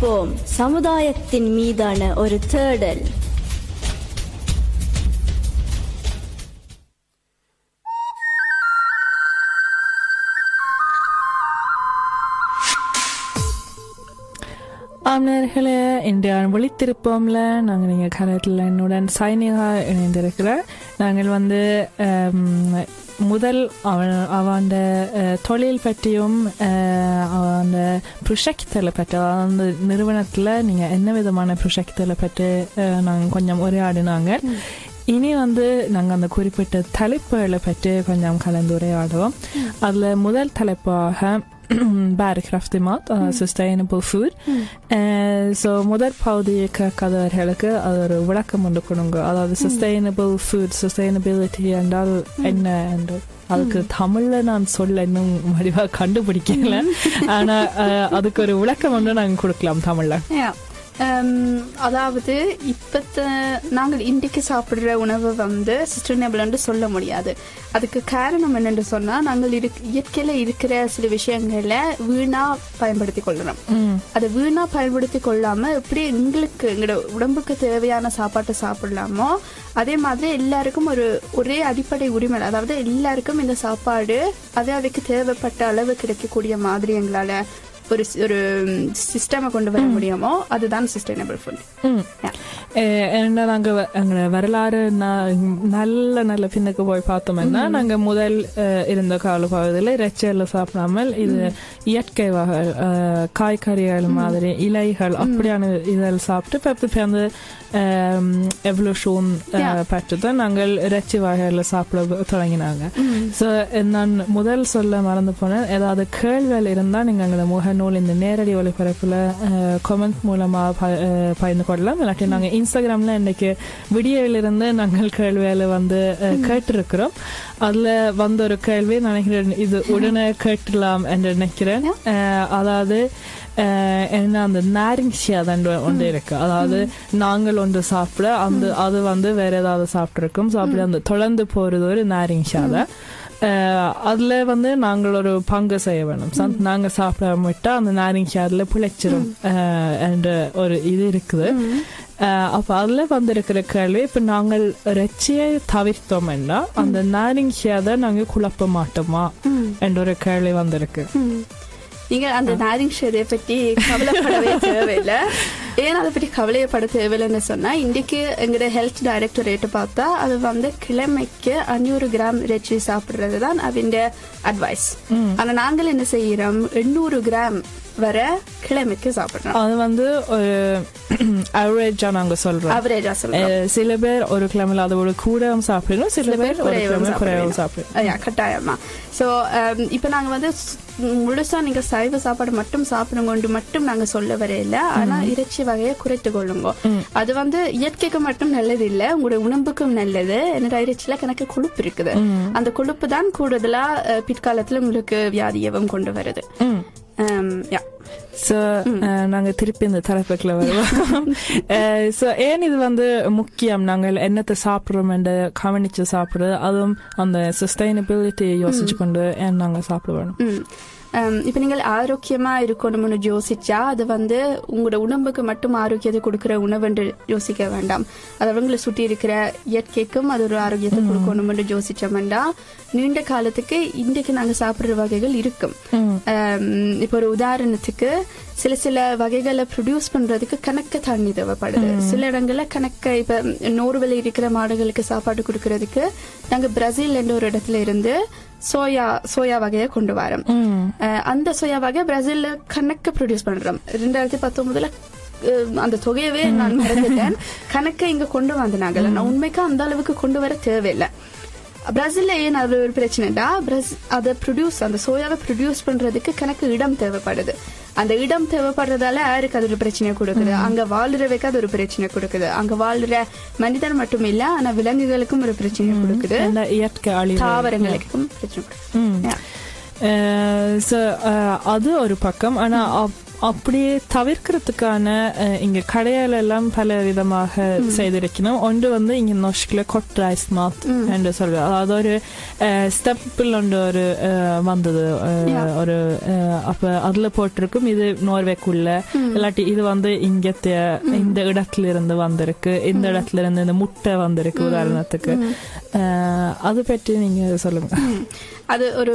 விழித்திருப்போம் சமுதாயத்தின் மீதான ஒரு தேடல். ஆம் இன்றைய இன்று நாங்கள் நீங்கள் கரத்தில் என்னுடன் சைனிகா இணைந்திருக்கிறேன் நாங்கள் வந்து முதல் அவன் அவன் தொழில் பற்றியும் அவன் ப்ரொஜெக்டில் பற்றி அந்த நிறுவனத்தில் நீங்கள் என்ன விதமான ப்ரொஜெக்டில் பற்றி நாங்கள் கொஞ்சம் உரையாடினாங்க. இனி வந்து நாங்கள் அந்த குறிப்பிட்ட தலைப்புகளை பற்றி கொஞ்சம் கலந்துரையாடுவோம். அதில் முதல் தலைப்பாக bärkraftig mat, uh, sustainable food. So முதற் பகுதி கேட்காதவர்களுக்கு அது ஒரு விளக்கம் ஒன்று கொடுங்க அதாவது sustainable food sustainability என்றால் என்ன என்று அதுக்கு தமிழ்ல நான் சொல்ல இன்னும் வடிவா கண்டுபிடிக்கல ஆனா அஹ், அதுக்கு ஒரு விளக்கம் ஒன்று நாங்கள் கொடுக்கலாம் தமிழ்ல அதாவது இப்பத்த நாங்கள் இன்றைக்கு சாப்பிடுற உணவு வந்து சஸ்டைனபிள்னு சொல்ல முடியாது. அதுக்கு காரணம் என்னன்னு சொன்னா நாங்கள் இருக்- இயற்கையில இருக்கிற சில விஷயங்களை வீணா பயன்படுத்தி கொள்றோம் அதை வீணா பயன்படுத்தி கொள்ளாம எப்படி எங்களுக்கு எங்களோட உடம்புக்கு தேவையான சாப்பாட்டை சாப்பிடலாமோ அதே மாதிரி எல்லாருக்கும் ஒரு ஒரே அடிப்படை உரிமை அதாவது எல்லாருக்கும் இந்த சாப்பாடு அது அதுக்கு தேவைப்பட்ட அளவு கிடைக்கக்கூடிய மாதிரி எங்களால ஒரு ஒரு சிஸ்டமை கொண்டு வர முடியுமோ அதுதான் சஸ்டைனபிள் ஃபுட் ம். அஹ் என்ன நாங்க வ- எங்களோட வரலாறு நல்ல நல்ல பின்னுக்கு போய் பார்த்தோம்னா நாங்க முதல் இருந்த கால பகுதியில் இறைச்சியெல்லாம் சாப்பிடாமல் இது இயற்கை வகை காய்கறிகள் மாதிரி இலைகள் அப்படியான இதழ் சாப்பிட்டு இப்போ அந்த எவல்யூஷன். பற்றி நாங்கள் இறைச்சி வகைகளை சாப்பிட தொடங்கினாங்க ஸோ நான் முதல் சொல்ல மறந்து போனேன் ஏதாவது கேள்விகள் இருந்தால் நீங்கள் எங்களோட முகநூல் இந்த நேரடி ஒளிபரப்பில் கமெண்ட் மூலமாக ப அஹ், பகிர்ந்து கொள்ளலாம் இல்லாட்டி நாங்கள் இன்ஸ்டாகிராமில் இன்னைக்கு வீடியோவிலிருந்து நாங்கள் கேள்விகளை வந்து கேட்டிருக்கிறோம் அதில் வந்த ஒரு கேள்வி நினைக்கிறேன் இது உடனே கேட்டலாம் என்று நினைக்கிறேன் அஹ், அதாவது என்ன அந்த நாரிங்ஷியாதன் ஒன்று இருக்கு அதாவது நாங்கள் ஒன்று சாப்பிட அந்த அது வந்து வேற ஏதாவது சாப்பிட்ருக்கோம் ஸோ அப்படி அந்த தொடர்ந்து போறது ஒரு நாரிங்ஷாத அதுல வந்து நாங்கள் ஒரு பங்கு செய்ய வேணும் நாங்க சாப்பிட விட்டா அந்த நாரிங்ஷாதுல பிழைச்சிரும் அஹ், என்ற ஒரு இது இருக்குது அப்ப அதுல வந்திருக்கிற கேள்வி இப்ப நாங்கள் இறைச்சியை தவிர்த்தோம்னா அந்த நாரிங்ஷியாத நாங்க குழப்ப மாட்டோமா? என்ற ஒரு கேள்வி வந்திருக்கு. நீங்க அந்த நாரிங் ஷேதை பற்றி கவலைப்படவே தேவையில்லை. ஏன் அதை பற்றி கவலையப்பட தேவையில்லைன்னு சொன்னா இன்றைக்கு எங்களோட ஹெல்த் டைரக்டரேட் பார்த்தா அது வந்து கிழமைக்கு அஞ்சூறு கிராம் இறைச்சி சாப்பிடுறது தான் அவங்க அட்வைஸ் ஆனா நாங்கள் என்ன செய்யறோம்? எண்ணூறு கிராம் வர கிழமைக்கு சாப்பிடுறோம் அது வந்து ஒரு அவரேஜா நாங்க சொல்றோம். அவரேஜா சொல்றோம். சில பேர் ஒரு கிழமையில அதோட கூடவும் சாப்பிடணும் சில பேர் ஒரு கிழமை குறையவும் சாப்பிடணும் கட்டாயமா. ஸோ இப்போ நாங்க வந்து முழுசா நீங்க சைவ சாப்பாடு மட்டும் சாப்பிடுங்கொண்டு மட்டும் நாங்க சொல்ல வரையில ஆனா இறைச்சி வகையை குறைத்து கொள்ளுங்க. அது வந்து இயற்கைக்கு மட்டும் நல்லது இல்ல உங்களோட உடம்புக்கும் நல்லது. என்னோட இறைச்சியில கணக்கு கொழுப்பு இருக்குது. அந்த கொழுப்பு தான் கூடுதலா அஹ், பிற்காலத்துல உங்களுக்கு வியாதியவும் கொண்டு வருது. Yeah. ஸோ நாங்க திருப்பி இந்த தலைப்புக்குள்ள வருவோம். ஸோ ஏன் இது வந்து முக்கியம்? நாங்கள் என்னத்தை சாப்பிட்றோம் என்று கவனிச்சு சாப்பிடுறது அதுவும் அந்த சஸ்டைனபிலிட்டி யோசிச்சு கொண்டு ஏன் நாங்க சாப்பிட வேணும். Um, இப்ப நீங்கள் ஆரோக்கியமா இருக்கணும்னு யோசிச்சா அது வந்து உங்களோட உடம்புக்கு மட்டும் ஆரோக்கியத்தை கொடுக்கிற உணவு என்று யோசிக்க வேண்டாம். அது அவங்களை சுற்றி இருக்கிற இயற்கைக்கும் அது ஒரு ஆரோக்கியத்தை கொடுக்கணும்னு யோசிச்சோம்னா நீண்ட காலத்துக்கு இன்றைக்கு நாங்க சாப்பிடுற வகைகள் இருக்கும். Um, இப்ப ஒரு உதாரணத்துக்கு சில சில வகைகளை ப்ரொடியூஸ் பண்றதுக்கு கணக்க தண்ணி தேவைப்படுது. சில இடங்கள்ல கணக்க இப்ப நோர்வெல இருக்கிற மாடுகளுக்கு சாப்பாடு கொடுக்கறதுக்கு நாங்க பிரேசில் என்ற ஒரு இடத்துல இருந்து சோயா சோயா வகையை கொண்டு வரோம். அந்த சோயா வகை பிரேசில்ல கணக்க ப்ரொடியூஸ் பண்றோம். ரெண்டாயிரத்தி பத்தொன்பதுல அந்த தொகையவே நான் மறந்துட்டேன். கணக்க இங்க கொண்டு வந்தாங்க நான் உண்மைக்கு அந்த அளவுக்கு கொண்டு வர தேவையில்லை. பிரேசில்ல ஏன் அது ஒரு பிரச்சனைடா பிரஸ் அதை ப்ரொடியூஸ் அந்த சோயாவை ப்ரொடியூஸ் பண்றதுக்கு கணக்கு இடம் தேவைப்படுது. அந்த இடம் தேவைப்படுறதால யாருக்கு அது ஒரு பிரச்சனை கொடுக்குது. அங்க வாழ்றவைக்கு அது ஒரு பிரச்சனை கொடுக்குது. அங்க வாழ்ற மனிதர் மட்டும் இல்ல ஆனா விலங்குகளுக்கும் ஒரு பிரச்சனை கொடுக்குது. இயற்கை தாவரங்களுக்கும் பிரச்சனை கொடுக்குது. அது ஒரு பக்கம். ஆனா அப்படியே தவிர்க்கிறதுக்கான இங்க கடையால எல்லாம் பல விதமாக செய்திருக்கணும். ஒன்று வந்து இங்க நொஷ்கில கொட் ரைஸ் மாத் என்று சொல்லுவோம் அதாவது ஒரு ஸ்டெப்பில் ஒன்று ஒரு வந்தது. ஒரு அப்ப அதுல போட்டிருக்கும். இது நோர்வேக்குள்ள. இல்லாட்டி இது வந்து இங்கத்திய இந்த இடத்துல இருந்து வந்திருக்கு. இந்த இடத்துல இருந்து இந்த முட்டை வந்திருக்கு உதாரணத்துக்கு. அது பற்றி நீங்க சொல்லுங்க. அது ஒரு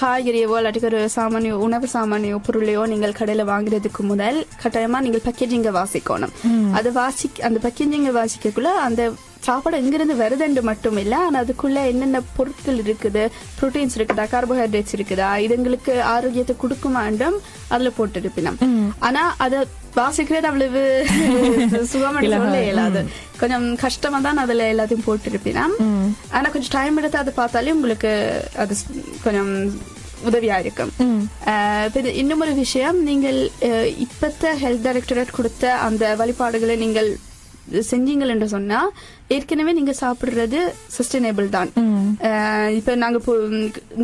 காய்கறியவோ இல்லாட்டி ஒரு சாமானிய உணவு சாமானிய பொருளையோ நீங்கள் கடையில வாங்குறதுக்கு முதல் கட்டாயமா நீங்கள் பேக்கேஜிங்க வாசிக்கணும். அது வாசி அந்த பேக்கேஜிங்க வாசிக்கக்குள்ள அந்த சாப்பாடு எங்கிருந்து வருதுன்னு மட்டும் இல்ல ஆனா அதுக்குள்ள என்னென்ன பொருட்கள் இருக்குது புரோட்டீன்ஸ் இருக்குதா கார்போஹைட்ரேட்ஸ் இருக்குதா இது எங்களுக்கு ஆரோக்கியத்தை கொடுக்குமாண்டும் அதுல போட்டிருப்பினம். ஆனா அத வாசிக்கிறது அவ்வளவு சுகமணி சொல்ல இயலாது. கொஞ்சம் கஷ்டமா தான் அதுல எல்லாத்தையும் போட்டிருப்பினம். ஆனா கொஞ்சம் டைம் எடுத்து அதை பார்த்தாலே உங்களுக்கு அது கொஞ்சம் உதவியா இருக்கும் இது இன்னும் ஒரு விஷயம் நீங்கள் இப்பத்த ஹெல்த் டைரக்டரேட் கொடுத்த அந்த வழிபாடுகளை நீங்கள் செஞ்சீங்கள் என்று சொன்னா ஏற்கனவே நீங்க சாப்பிடுறது சஸ்டைனபிள் தான். இப்ப நாங்க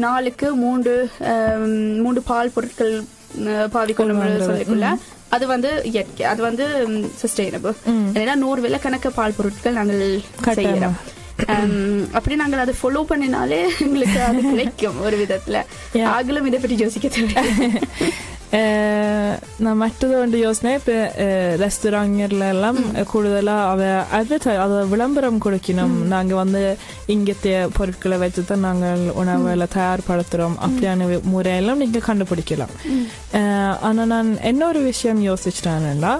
நாளுக்கு மூன்று மூன்று பால் பொருட்கள் பாவிக்கணும் சொல்லிக்குள்ள அது வந்து இயற்கை அது வந்து சஸ்டைனபிள் ஏன்னா நூறு விலை கணக்க பால் பொருட்கள் நாங்கள் செய்யறோம். அப்படி நாங்கள் அதை ஃபாலோ பண்ணினாலே எங்களுக்கு அது கிடைக்கும் ஒரு விதத்துல. ஆகலும் இதை பற்றி யோசிக்க தேவை நான் மற்றது ஒன்று யோசனை இப்போ ரெஸ்டாரங்கர்ல எல்லாம் கூடுதலா அவ advertise அத விளம்பரம் கொடுக்கணும் நாங்க வந்து இங்கத்திய பொருட்களை வச்சு தான் நாங்கள் உணவுகளை தயார்படுத்துறோம் அப்படியான முறையெல்லாம் நீங்க கண்டுபிடிக்கலாம் Eh, ஆனா நான் என்ன ஒரு விஷயம் யோசிச்சிட்டேன்னா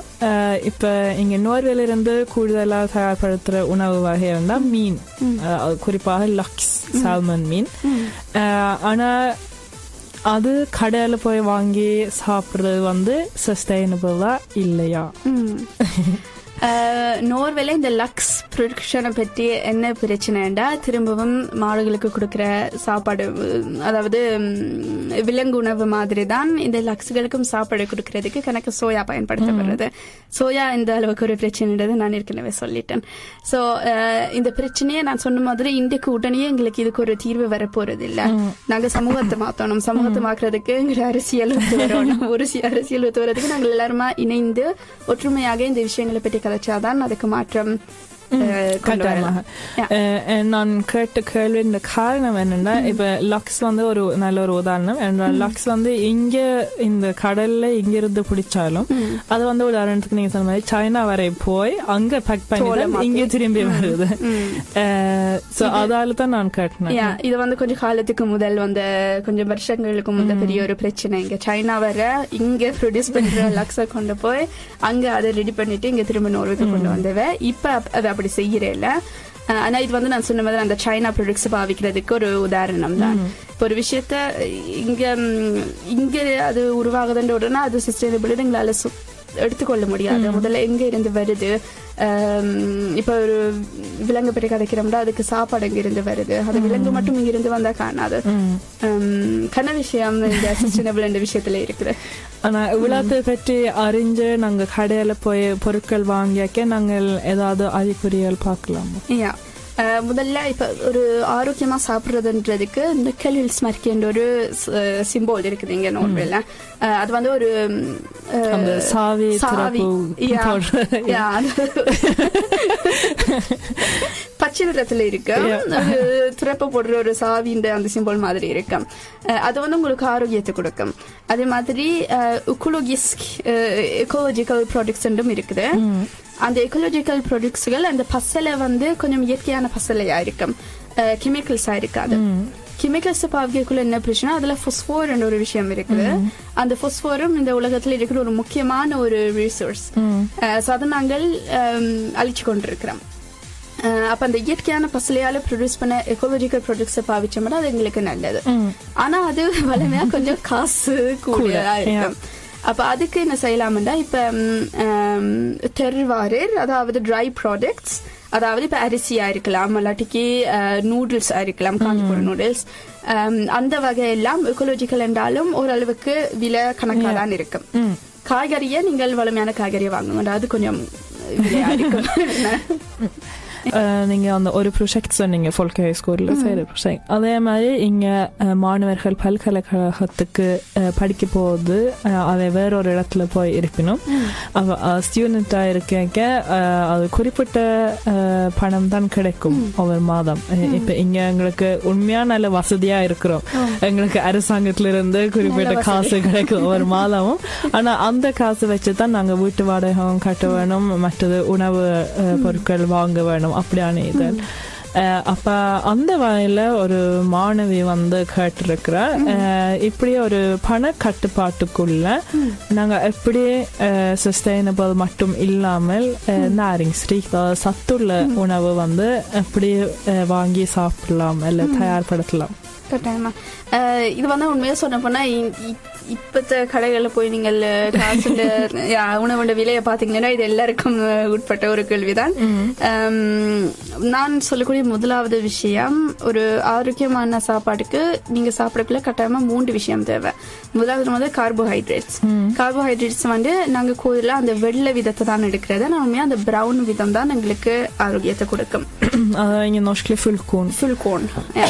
இப்ப இங்க நோர்வேல இருந்து கூடுதலா தயார்படுத்துற உணவு வகை இருந்தா மீன் குறிப்பாக லக்ஸ் சால்மன் மீன் Eh, ஆனா அது கடையில போய் வாங்கி சாப்பிடுறது வந்து சஸ்டைனபிளா இல்லையா? நோர்வேல இந்த லக்ஸ் ப்ரொடக்ஷனை பற்றி என்ன பிரச்சனைண்டா? திரும்பவும் மாடுகளுக்கு கொடுக்கிற சாப்பாடு அதாவது விலங்கு உணவு மாதிரி தான் இந்த லக்ஸ்களுக்கும் சாப்பாடு கொடுக்கறதுக்கு கணக்கு சோயா பயன்படுத்தப்படுறது. சோயா இந்த அளவுக்கு ஒரு பிரச்சனைன்றது நான் ஏற்கனவே சொல்லிட்டேன். ஸோ இந்த பிரச்சனையை நான் சொன்ன மாதிரி இன்றைக்கு உடனே எங்களுக்கு இதுக்கு ஒரு தீர்வு வரப்போறது இல்ல நாங்க சமூகத்தை மாத்தணும். சமூகத்தை மாக்குறதுக்கு எங்க அரசியல் ஒத்து வரணும். ஒரு அரசியல் ஒத்து வரதுக்கு நாங்கள் எல்லாருமா இணைந்து ஒற்றுமையாக இந்த விஷயங்களை பற்றி கதைச்சாதான் அதுக்கு மாற்றம் கட்டாயமாக நான் கேட்ட கேள்வியின் காரணம் என்னன்னா இப்ப லக்ஸ் வந்து ஒரு நல்ல ஒரு உதாரணம் என்றால் லக்ஸ் வந்து இங்க இந்த கடல்ல இங்க இருந்து பிடிச்சாலும் அது வந்து உதாரணத்துக்கு நீங்க சொன்ன மாதிரி சைனா வரை போய் அங்க பேக் பண்ணி. இங்க திரும்பி வருது சோ அதால தான் நான் கேட்டேன் இது வந்து கொஞ்சம் காலத்துக்கு முதல் வந்த கொஞ்சம் வருஷங்களுக்கு முதல் பெரிய ஒரு பிரச்சனை இங்க சைனா வர இங்க ப்ரொடியூஸ் பண்ற லக்ஸ கொண்டு போய் அங்க அதை ரெடி பண்ணிட்டு இங்க திரும்ப நோர்வேக்கு கொண்டு வந்தவ இப்ப அது அப்படி செய்யறேல ஆனா இது வந்து நான் சொன்ன மாதிரி அந்த சைனா ப்ராடக்ட்ஸ் பாவிக்கிறதுக்கு ஒரு உதாரணம் தான். இப்போ ஒரு விஷயத்த இங்க இங்க அது உருவாகுதுன்ற உடனே அது சஸ்டைனபிள் எங்களால எடுத்துக்கொள்ள முடியாது. முதல்ல எங்க இருந்து வருது? இப்ப ஒரு விலங்கு பற்றி கதைக்கிறோம்னா அதுக்கு சாப்பாடு எங்க இருந்து வருது? அது விலங்கு மட்டும் இங்க இருந்து வந்தா காணாது. கன விஷயம் இந்த சஸ்டைனபிள் என்ற விஷயத்துல இருக்குது. ஆனா இவ்வளத்தை பற்றி அறிஞ்சு நாங்க கடையில போய் பொருட்கள் வாங்கியாக்க நாங்கள் ஏதாவது அறிகுறிகள் பார்க்கலாமா? யா. முதல்ல இப்ப ஒரு ஆரோக்கியமா சாப்பிடுறதுன்றதுக்கு இந்த கலில்ஸ் மர்க்கின்ற ஒரு சிம்போல் இருக்குது இங்க நோர்வேல அது வந்து ஒரு அந்த சாவி சாவி பச்சை நிறத்துல இருக்கு ஒரு திறப்பு போடுற ஒரு சாவின்ற அந்த சிம்பிள் மாதிரி இருக்கு அஹ், அது வந்து உங்களுக்கு ஆரோக்கியத்தை கொடுக்கும் அதே மாதிரி உக்குலோகிஸ்க் எக்கோலஜிக்கல் ப்ராடக்ட்ஸ் இருக்குது அந்த எக்கோலஜிக்கல் ப்ராடக்ட்ஸ்கள் அந்த பசலை வந்து கொஞ்சம் இயற்கையான பசலையா இருக்கும் கெமிக்கல்ஸா இருக்காது கெமிக்கல்ஸ் பாவிக்கக்குள்ள என்ன பிரச்சனை அதுல என்ற ஒரு விஷயம் இருக்குது. அந்த phosphorம் இந்த உலகத்துல இருக்கிற ஒரு முக்கியமான ஒரு ரிசோர்ஸ் அதை நாங்கள் அழிச்சு கொண்டிருக்கிறோம். அப்ப அந்த இயற்கையான பசலையால ப்ரொடியூஸ் பண்ண எக்கோலஜிக்கல் ப்ராடக்ட்ஸ் பாவிச்சோம்னா அது எங்களுக்கு நல்லது. ஆனா அது வளமையா கொஞ்சம் காசு கூடியதா இருக்கும். அப்ப அதுக்கு என்ன செய்யலாம்டா இப்ப டெர்வாரர் அதாவது ட்ரை ப்ராடக்ட்ஸ் அதாவது இப்ப அரிசியா இருக்கலாம் இல்லாட்டிக்கு நூடுல்ஸ் இருக்கலாம் காஞ்சிபுரம் நூடுல்ஸ் அந்த வகையெல்லாம் எக்கோலஜிக்கல் என்றாலும் ஓரளவுக்கு விலை கணக்காக தான் இருக்கும். காய்கறியை நீங்கள் வளமையான காய்கறியை வாங்கணும் அது கொஞ்சம் இருக்கும். அஹ், நீங்க அந்த ஒரு ப்ரொஜெக்ட் சொன்னீங்க folkhögskolan செய்யற ப்ரொஜெக்ட் அதே மாதிரி இங்க மாணவர்கள் பல்கலைக்கழகத்துக்கு படிக்க அஹ், அதை வேறொரு இடத்துல போய் இருப்பினும் ஸ்டூடெண்டா இருக்க அது குறிப்பிட்ட பணம் தான் கிடைக்கும் ஒவ்வொரு மாதம் இப்ப இங்க எங்களுக்கு உண்மையா நல்ல வசதியா இருக்கிறோம் எங்களுக்கு அரசாங்கத்துல இருந்து குறிப்பிட்ட காசு கிடைக்கும் ஒவ்வொரு மாதமும் ஆனா அந்த காசு வச்சு தான் நாங்க வீட்டு வாடகம் கட்ட வேணும் மற்றது உணவு பொருட்கள் வாங்க வேணும் அப்படியான இது. அஹ், அப்ப அந்த வகையில ஒரு மாணவி வந்து கேட்டிருக்கிற. இப்படி ஒரு பண கட்டுப்பாட்டுக்குள்ள நாங்க எப்படி சஸ்டைனபிள் மட்டும் இல்லாமல் நாரிங்ஸ்ரீக் சத்துள்ள உணவு வந்து எப்படி வாங்கி சாப்பிடலாம் இல்ல தயார்படுத்தலாம்? கட்டாயமா. இது வந்து உண்மையா சொல்ல போனா இ- இ- இப்பத்த கடைகள்ல போய் நீங்கள் காசு உணவுண்ட விலையை பாத்தீங்கன்னா இது எல்லாருக்கும் உட்பட்ட ஒரு கேள்விதான். நான் சொல்லக்கூடிய முதலாவது விஷயம் ஒரு ஆரோக்கியமான சாப்பாட்டுக்கு நீங்க சாப்பிடக்குள்ள கட்டாயமா மூன்று விஷயம் தேவை. முதலாவது வந்து கார்போஹைட்ரேட்ஸ் கார்போஹைட்ரேட்ஸ் வந்து நாங்க கோயில்ல அந்த வெள்ளை விதத்தை தான் எடுக்கிறது நான் உண்மையா அந்த பிரவுன் விதம் தான் எங்களுக்கு ஆரோக்கியத்தை கொடுக்கும். இங்க நோஷ்ல ஃபுல்கோன் fullkorn. Ja.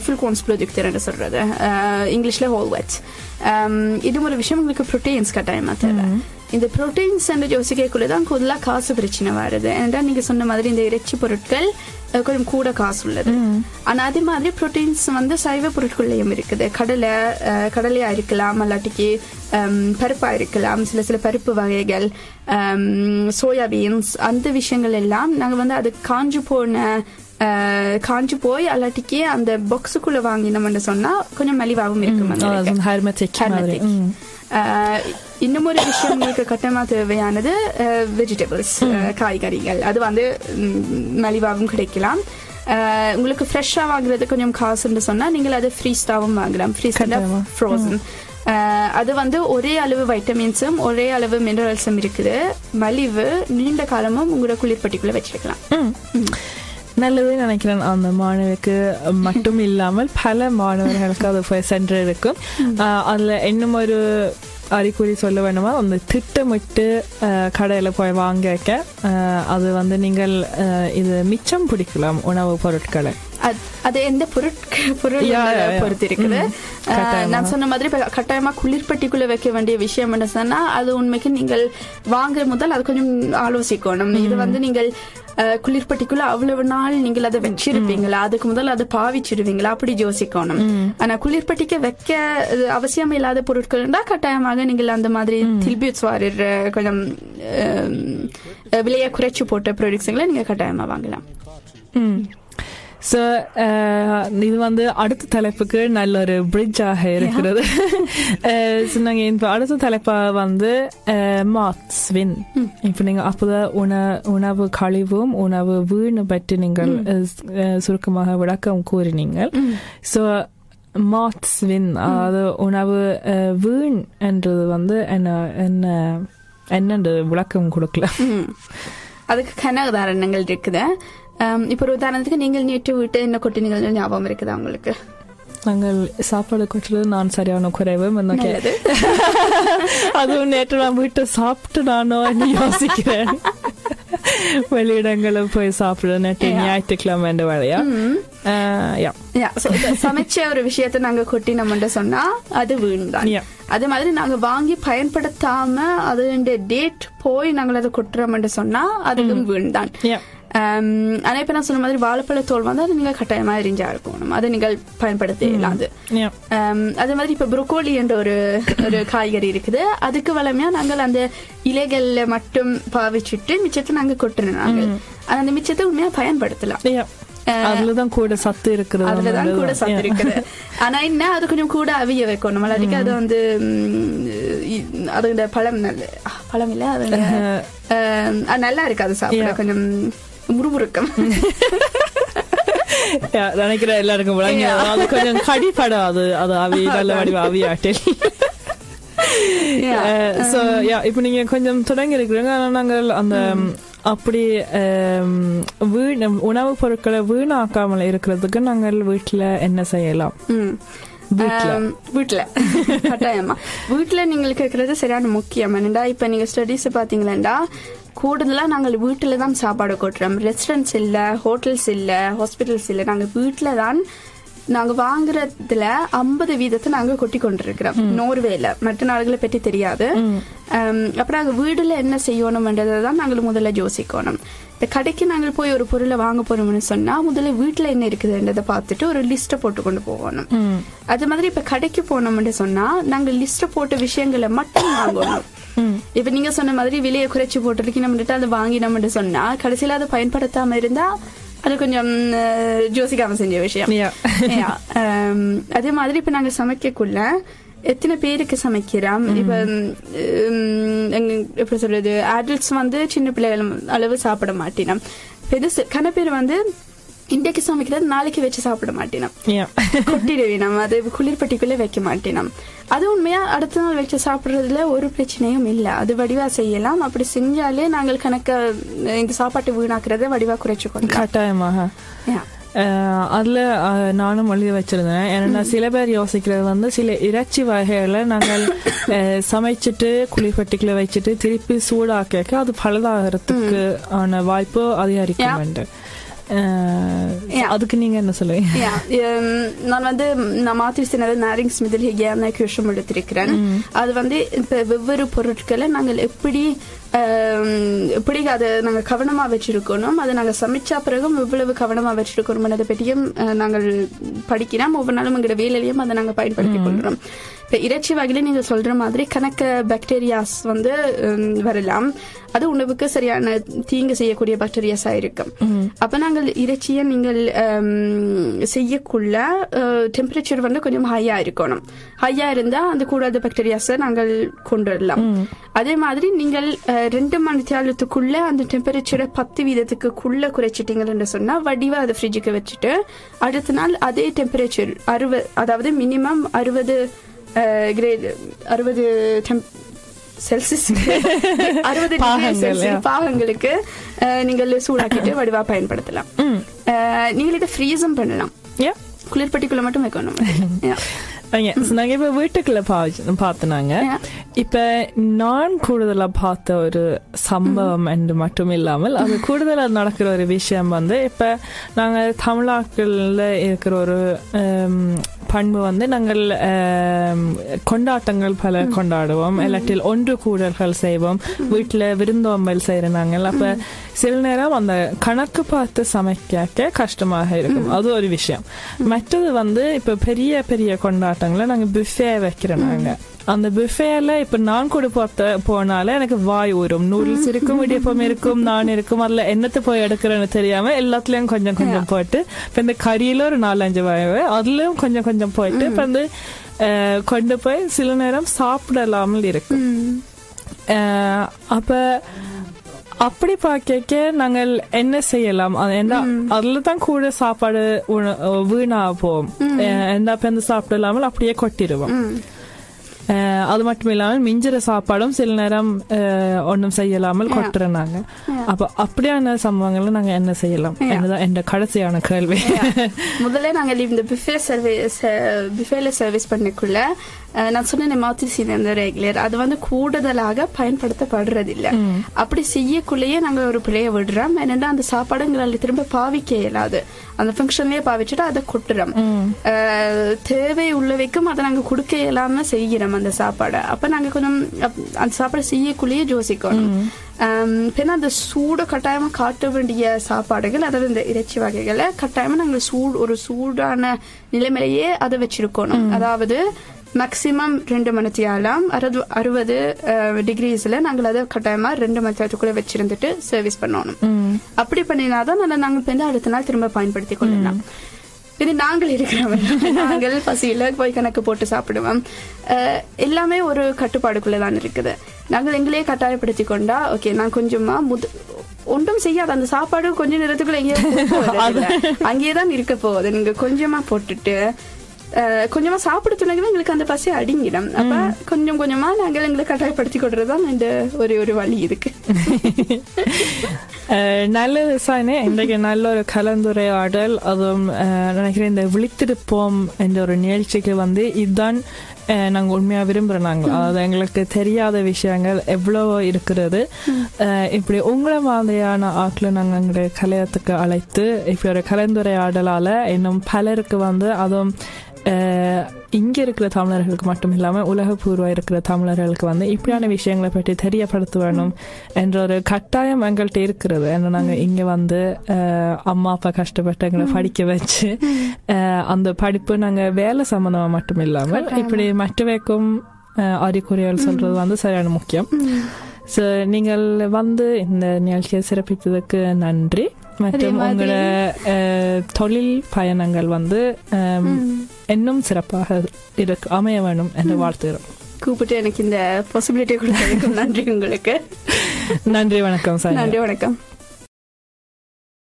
Fullkornsprodukter என்று சொல்றது இங்கிலீஷ்ல ஹோல் வெட் இது ஒரு விஷயம் உங்களுக்கு ப்ரோட்டீன்ஸ் கட்டாயமா தேவை இந்த ப்ரோட்டீன்ஸ் என்று யோசிக்கக்குள்ள தான் கூடுதலா காசு பிரச்சனை வருது ஏன்னா நீங்க சொன்ன மாதிரி இந்த இறைச்சி பொருட்கள் கொஞ்சம் கூட காசு உள்ளது ஆனா அதே மாதிரி ப்ரோட்டீன்ஸ் வந்து சைவ பொருட்கள்லயும் இருக்குது கடலை அஹ், கடலையா இருக்கலாம் அல்லாட்டிக்கு ஹம், பருப்பா இருக்கலாம் சில சில பருப்பு வகைகள் சோயா பீன்ஸ் அந்த விஷயங்கள் எல்லாம் நாங்க வந்து அது காஞ்சு போன காஞ்சு போய் அல்லாட்டிக்கு அந்த பாக்ஸுக்குள்ள வாங்கினோம்னு சொன்னா கொஞ்சம் மலிவாகவும் இருக்கும். அஹ், இன்னும் ஒரு விஷயம் உங்களுக்கு கட்டமா தேவையானது வெஜிடபிள்ஸ் காய்கறிகள். அது வந்து மலிவாகவும் கிடைக்கலாம். உங்களுக்கு ஃப்ரெஷ்ஷா வாங்குறது கொஞ்சம் காசுன்னு சொன்னா நீங்கள் அது ஃப்ரீஸ்டாவும் வாங்கலாம். ஃப்ரீஸ் கட்டாயமா. ஃப்ரோசன் அது வந்து ஒரே அளவு வைட்டமின்ஸும் ஒரே அளவு மினரல்ஸும் இருக்குது. மலிவு நீண்ட காலமும் உங்களோட குளிர்பட்டிக்குள்ள வச்சிருக்கலாம். நல்லது நினைக்கிறேன். அந்த மாணவிக்கு மட்டும் இல்லாமல் பல மாணவர்களுக்கு அது போய் சென்று இருக்கும் ஆஹ் அதுல இன்னும் ஒரு அறிகுறி சொல்ல வேணுமா? அந்த திட்டமிட்டு கடையில போய் வாங்க அது வந்து நீங்கள் இது மிச்சம் பிடிக்கலாம் உணவு பொருட்களை. அது- எந்த பொருட்க பொருள். பொறுத்து இருக்குது. நான் சொன்ன மாதிரி கட்டாயமா குளிர்பட்டிக்குள்ள வைக்க வேண்டிய விஷயம் என்ன சொன்னா அது உண்மைக்கு நீங்கள் வாங்குற முதல் அது கொஞ்சம் ஆலோசிக்கணும். இது வந்து நீங்கள் குளிர்பட்டிக்குள்ள அவ்வளவு நாள் நீங்கள் அதை வச்சிருப்பீங்களா? அதுக்கு முதல் அதை பாவிச்சிடுவீங்களா அப்படி யோசிக்கணும். ஆனா குளிர்பட்டிக்கு வைக்க அவசியம் இல்லாத பொருட்கள் இருந்தா கட்டாயமாக நீங்கள் அந்த மாதிரி தில்பியூட்ஸ் வாரிற கொஞ்சம் விலையை குறைச்சு போட்ட ப்ராடக்ட்ஸுங்களை நீங்க கட்டாயமா வாங்கலாம். ஸோ இது வந்து அடுத்த தலைப்புக்கு நல்ல ஒரு பிரிட்ஜாக இருக்கிறது. ஸோ நாங்கள் இப்போ அடுத்த தலைப்பாக வந்து மாத்ஸ்வின் இப்போ நீங்கள் அப்போதான் உண உணவு கழிவும் உணவு வீணு பற்றி நீங்கள் அஹ், சுருக்கமாக விளக்கம் கூறினீங்கள். ஸோ மாத்ஸ்வின் அதாவது உணவு வீண் என்றது வந்து என்ன என்ன என்னென்று விளக்கம் கொடுக்கல. அதுக்கு கன உதாரணங்கள் இருக்குது. இப்ப ஒரு உதாரணத்துக்கு நீங்கள் நேற்று விட்டு என்ன கொட்டினீங்கள் ஞாபகம் இருக்குதா உங்களுக்கு? நாங்கள் சாப்பாடு கொட்டுறது நான் சரியான குறைவு. அதுவும் நேற்று நான் வீட்டை சாப்பிட்டு நானோ யோசிக்கிறேன். வெளியிடங்களில் போய் சாப்பிட நேற்று. ஞாயிற்றுக்கிழமை என்ற வேலையா so இந்த சமைச்ச ஒரு விஷயத்தை நாங்க கொட்டினோம்னு சொன்னா அது வீண் தான் Yeah. அதே மாதிரி நாங்க வாங்கி பயன்படுத்தாம அது டேட் போய் நாங்கள் அதை கொட்டுறோம்னு சொன்னா அதுவும் வீண் தான் யா ஆம், ஆனா இப்ப நான் சொன்ன மாதிரி வாழைப்பழ தோல் வந்து அது நீங்க கட்டாயமா எரிஞ்சா இருக்கணும் அதை நீங்கள் பயன்படுத்த இயலாது ஆம், அதே மாதிரி இப்ப ப்ரொக்கோலி என்ற ஒரு ஒரு காய்கறி இருக்குது. அதுக்கு வளமையா நாங்கள் அந்த இலைகள்ல மட்டும் பாவிச்சுட்டு மிச்சத்தை நாங்க கொட்டுறோம் நாங்கள். ஆனா அந்த மிச்சத்தை உண்மையா பயன்படுத்தலாம். அதுலதான் கூட சத்து இருக்கிறது அதுலதான் கூட சத்து. இருக்குது. ஆனா என்ன அது கொஞ்சம் கூட அவிய வைக்கணும். இல்லாட்டிக்கு அது வந்து அது இந்த பழம் நல்ல பழம் இல்ல அது நல்லா இருக்கு அது சாப்பிட. கொஞ்சம் முறுமுறுக்கம். நினைக்கிறேன் எல்லாருக்கும் விளங்கி. அது கொஞ்சம் கடிப்படம் அது. அது அவி நல்ல வடிவ அவியாட்டில். So yeah. இப்போ நீங்க கொஞ்சம் தொடங்கி இருக்கிறீங்க ஆனா நாங்கள் அந்த அப்படி வீண் உணவுப் பொருட்களை வீணாக்காமல் இருக்கிறதுக்கு நாங்கள் வீட்டில் என்ன செய்யலாம்? வீட்ல. கட்டாயமா. வீட்ல நீங்கள் கேட்கறது சரியான முக்கியம். என்னடா இப்ப நீங்க ஸ்டடீஸ் பாத்தீங்களா கூடுதலா நாங்கள் வீட்டுல தான் சாப்பாடு கொட்டுறோம். ரெஸ்டாரண்ட்ஸ் இல்ல ஹோட்டல்ஸ் இல்ல ஹாஸ்பிட்டல்ஸ் இல்ல. நாங்க வீட்டுல தான் நாங்க வாங்குறதுல ஐம்பது வீதத்தை நாங்க கொட்டி கொண்டிருக்கிறோம். நோர்வேல. மற்ற நாடுகளை பற்றி தெரியாது. அப்புறம் நாங்க வீடுல என்ன செய்யணும்ன்றதை தான் நாங்கள் முதல்ல யோசிக்கணும். இந்த கடைக்கு நாங்கள் போய் ஒரு பொருளை வாங்க போறோம்னு சொன்னா முதல்ல வீட்டுல என்ன இருக்குதுன்றதை பார்த்துட்டு ஒரு லிஸ்ட்டை போட்டு கொண்டு போகணும். அது மாதிரி இப்ப கடைக்கு போனோம்னு சொன்னா நாங்க லிஸ்ட் போட்ட விஷயங்களை மட்டும் வாங்கணும். இப்ப நீங்க சொன்ன மாதிரி விலையை குறைச்சு போட்டிருக்கீங்க அதை வாங்கினோம்னு சொன்னா கடைசியில அதை பயன்படுத்தாம இருந்தா அது கொஞ்சம் அஹ், யோசிக்காம செஞ்ச விஷயம். அதே மாதிரி இப்ப நாங்க சமைக்கக்குள்ள எத்தனை பேருக்கு சமைக்கிறோம்? இப்ப எப்படி சொல்றது? அடல்ட்ஸ் வந்து சின்ன பிள்ளைகள் அளவு சாப்பிட மாட்டினோம். பெருசு கன பேர் வந்து இன்றைக்கு சமைக்கிறது நாளைக்கு வச்சு சாப்பிட மாட்டினோம். Yeah. கொட்டிடுவேன் அது குளிர்பட்டிக்குள்ளே வைக்க மாட்டேன் அது உண்மையா அடுத்த நாள் வச்சு சாப்பிடுறதுல ஒரு பிரச்சனையும் இல்ல. அது வடிவா செய்யலாம். அப்படி செஞ்சாலே நாங்கள் கணக்க இந்த சாப்பாட்டை வீணாக்குறத வடிவா குறைச்சுக்கொள்ளலாம். கட்டாயமாக. அதுல நானும் எழுதி வச்சிருந்தேன். ஏன்னா சில பேர் யோசிக்கிறது வந்து சில இறைச்சி வகைகளை நாங்கள் சமைச்சிட்டு குளிப்பட்டிக்குள்ள வச்சுட்டு திருப்பி சூடாக்க அது பழுதாகிறதுக்கு ஆன வாய்ப்பு அதிகரிக்கும் உண்டு. அதுக்கு நீங்க என்ன சொல்லுவீங்க ehm, நான் வந்து நான் மாத்திருச்சினது näringsmiddel hygiene குஷம் எடுத்திருக்கிறேன் அது வந்து இப்ப வெவ்வேறு பொருட்களை நாங்கள் எப்படி எப்படி அதை நாங்கள் கவனமா வச்சிருக்கணும். அதை நாங்கள் சமைச்சா பிறகும் எவ்வளவு கவனமா வச்சிருக்கணும் அதை பற்றியும் நாங்கள் படிக்கிறோம். ஒவ்வொரு நாளும் எங்களோட வேலையிலையும் அதை நாங்கள் பயன்படுத்தி கொள்றோம் இப்ப இறைச்சி வகையில நீங்க சொல்ற மாதிரி கணக்க பாக்டீரியாஸ் வந்து வரலாம். அது உணவுக்கு சரியான தீங்கு செய்யக்கூடிய பாக்டீரியாஸா இருக்கும். அப்ப நாங்கள் இறைச்சியை நீங்கள் செய்யக்குள்ள டெம்பரேச்சர் வந்து கொஞ்சம் ஹையா இருக்கணும். ஹையா இருந்தா அந்த கூடாத பாக்டீரியாஸை நாங்கள் கொண்டு வரலாம். அதே மாதிரி நீங்கள் ரெண்டு மணி நேரத்துக்குள்ள அந்த டெம்பரேச்சரை பத்து வீதத்துக்குள்ள குறைச்சிட்டீங்கன்னு சொன்னா வடிவா அதை ஃப்ரிட்ஜுக்கு வச்சுட்டு அடுத்த நாள் அதே டெம்பரேச்சர் அறுபது அதாவது மினிமம் அறுபது கிரேட் அறுபது செல்சியஸ் அறுபது. பாகங்களுக்கு நீங்கள் சூடாக்கிட்டு வடிவா பயன்படுத்தலாம். நீங்கள் இதை ஃப்ரீஸும் பண்ணலாம். குளிர்பட்டிக்குள்ள மட்டும் வைக்கணும். Yeah. Okay, so நாங்க இப்ப வீட்டுக்குள்ள பார்த்தனாங்க Yeah. இப்ப நான் கூடுதலா பார்த்த ஒரு சம்பவம் என்று மட்டும் இல்லாமல் அது கூடுதலா நடக்கிற ஒரு விஷயம் வந்து இப்ப நாங்க தமிழாக்கள்ல இருக்கிற ஒரு ஹம், பண்பு வந்து நாங்கள் ஹம், கொண்டாட்டங்கள் பல கொண்டாடுவோம். இல்லாட்டில் ஒன்று கூடல்கள் செய்வோம். வீட்டுல விருந்தோம்பல் செய்யற நாங்கள் அப்ப சில நேரம் அந்த கணக்கு பார்த்து சமைக்க கஷ்டமாக இருக்கும். அது ஒரு விஷயம். மற்றது வந்து இப்ப பெரிய பெரிய கொண்டாட்டங்களை நாங்க புஃபே வைக்கிறோம் அந்த புஃபேல இப்ப நான் கூட பார்த்த போனால எனக்கு வாய் ஊறும். நூடுல்ஸ் இருக்கும் இடியப்பம் இருக்கும் நான் இருக்கும் அதுல என்னத்தை போய் எடுக்கிறேன்னு தெரியாம எல்லாத்துலயும் கொஞ்சம் கொஞ்சம் போட்டு இப்ப இந்த கறியில ஒரு நாலஞ்சு வாய் அதுலயும் கொஞ்சம் கொஞ்சம் போயிட்டு இப்ப வந்து கொண்டு போய் சில நேரம் சாப்பிடலாமல் இருக்கும். அப்ப அப்படி பார்க்க நாங்கள் என்ன செய்யலாம்? அதுல தான் கூட சாப்பாடு உண- வீணா போகும் அஹ், என்ன அப்ப வந்து சாப்பிடலாமல் அப்படியே கொட்டிடுவோம். அது மட்டும் இல்லாமல் மிஞ்சிற சாப்பாடும் சில நேரம் ஒண்ணும் செய்யலாமல் கொட்டுறோம் நாங்க அப்ப அப்படியான சம்பவங்களை நாங்க என்ன செய்யலாம்? என்னதான் என் கடைசியான கேள்வி. முதல்ல நாங்கள் இந்த பிஃபே சர்வீஸ் பிஃபேல சர்வீஸ் பண்ணக்குள்ள நான் சொன்ன மாத்திசி அந்த ரெகுலர் அது வந்து கூடுதலாக பயன்படுத்தப்படுறதில்ல. அப்படி செய்யக்குள்ளேயே நாங்கள் ஒரு பிள்ளைய விடுறோம். என்னன்னா அந்த சாப்பாடுங்களால திரும்ப பாவிக்க இயலாது. அந்த ஃபங்க்ஷன்லயே பாவிச்சுட்டு அதை கொட்டுறோம். தேவை உள்ளவைக்கும் அதை நாங்க கொடுக்க இயலாம செய்கிறோம் அந்த சாப்பாடை. அப்ப நாங்க கொஞ்சம் அந்த சாப்பாடை செய்யக்குள்ளேயே யோசிக்கணும். பின்ன அந்த சூடு கட்டாயமா காட்ட வேண்டிய சாப்பாடுகள் அதாவது இந்த இறைச்சி வகைகளை கட்டாயமா நாங்கள் சூடு ஒரு சூடான நிலைமையிலேயே அதை வச்சிருக்கணும். அதாவது மேக்சிமம் ரெண்டு மணி தியாலம் அறுபது அறுபது டிகிரிஸ்ல நாங்கள் அதை கட்டாயமா ரெண்டு மணி நேரத்துக்குள்ள வச்சிருந்துட்டு சர்வீஸ் பண்ணணும். அப்படி பண்ணினாதான் நல்லா நாங்கள் வந்து அடுத்த நாள் திரும்ப பயன்படுத்தி கொள்ளலாம். இது நாங்கள் இருக்கிறவங்க. நாங்கள் பசியில போய் கணக்கு போட்டு சாப்பிடுவோம். எல்லாமே ஒரு கட்டுப்பாடுக்குள்ள தான் இருக்குது. நாங்கள் எங்களே கட்டாயப்படுத்தி கொண்டா ஓகே நான் கொஞ்சமா முத ஒன்றும் செய்யாத அந்த சாப்பாடு கொஞ்ச நேரத்துக்குள்ள எங்கேயே அங்கேயே தான் இருக்க போகுது நீங்க கொஞ்சமா போட்டுட்டு கொஞ்சமா சாப்பிட தொடங்கினா எங்களுக்கு அந்த பசி அடிங்கிடும். அப்ப கொஞ்சம் கொஞ்சமா நாங்கள் எங்களை கட்டாயப்படுத்தி கொடுறதுதான் இந்த ஒரு ஒரு வழி இருக்கு நல்லது சாய்னே இன்றைக்கு நல்ல ஒரு கலந்துரையாடல். அதுவும் நினைக்கிறேன் இந்த விழித்திருப்போம் என்ற ஒரு நிகழ்ச்சிக்கு வந்து இதுதான் அஹ், நாங்க உண்மையா விரும்புறோம் நாங்கள் அதாவது எங்களுக்கு தெரியாத விஷயங்கள் எவ்வளவோ இருக்கிறது. இப்படி உங்களை மாதிரியான ஆட்களை நாங்கள் எங்களுடைய கலையத்துக்கு அழைத்து இப்படி ஒரு கலந்துரையாடலால இன்னும் பலருக்கு வந்து அதுவும் இங்க இருக்கிற தமிழர்களுக்கு மட்டும் இல்லாம உலகப்பூர்வ இருக்கிற தமிழர்களுக்கு வந்து இப்படியான விஷயங்களை பற்றி தெரியப்படுத்த வேணும் என்ற ஒரு கட்டாயம் எங்கள்கிட்ட இருக்கிறது. ஏன்னா நாங்க இங்க வந்து அம்மா அப்பா கஷ்டப்பட்டு எங்களை படிக்க வச்சு அந்த படிப்பு நாங்க வேலை சம்பந்தமா மட்டும் இல்லாம இப்படி மற்றவைக்கும் அறிகுறிகள் சொல்றது வந்து சரியான முக்கியம். ஸோ நீங்கள் வந்து இந்த நிகழ்ச்சியை சிறப்பித்ததுக்கு நன்றி. மற்றும். உங்களோட தொழில் பயணங்கள் வந்து இன்னும் சிறப்பாக இருக்கு அமைய வேணும் என்று வாழ்த்துகிறோம். கூப்பிட்டு எனக்கு இந்த பாசிபிலிட்டி கொடுத்ததுக்கு நன்றி உங்களுக்கு. நன்றி வணக்கம் சார் நன்றி வணக்கம்.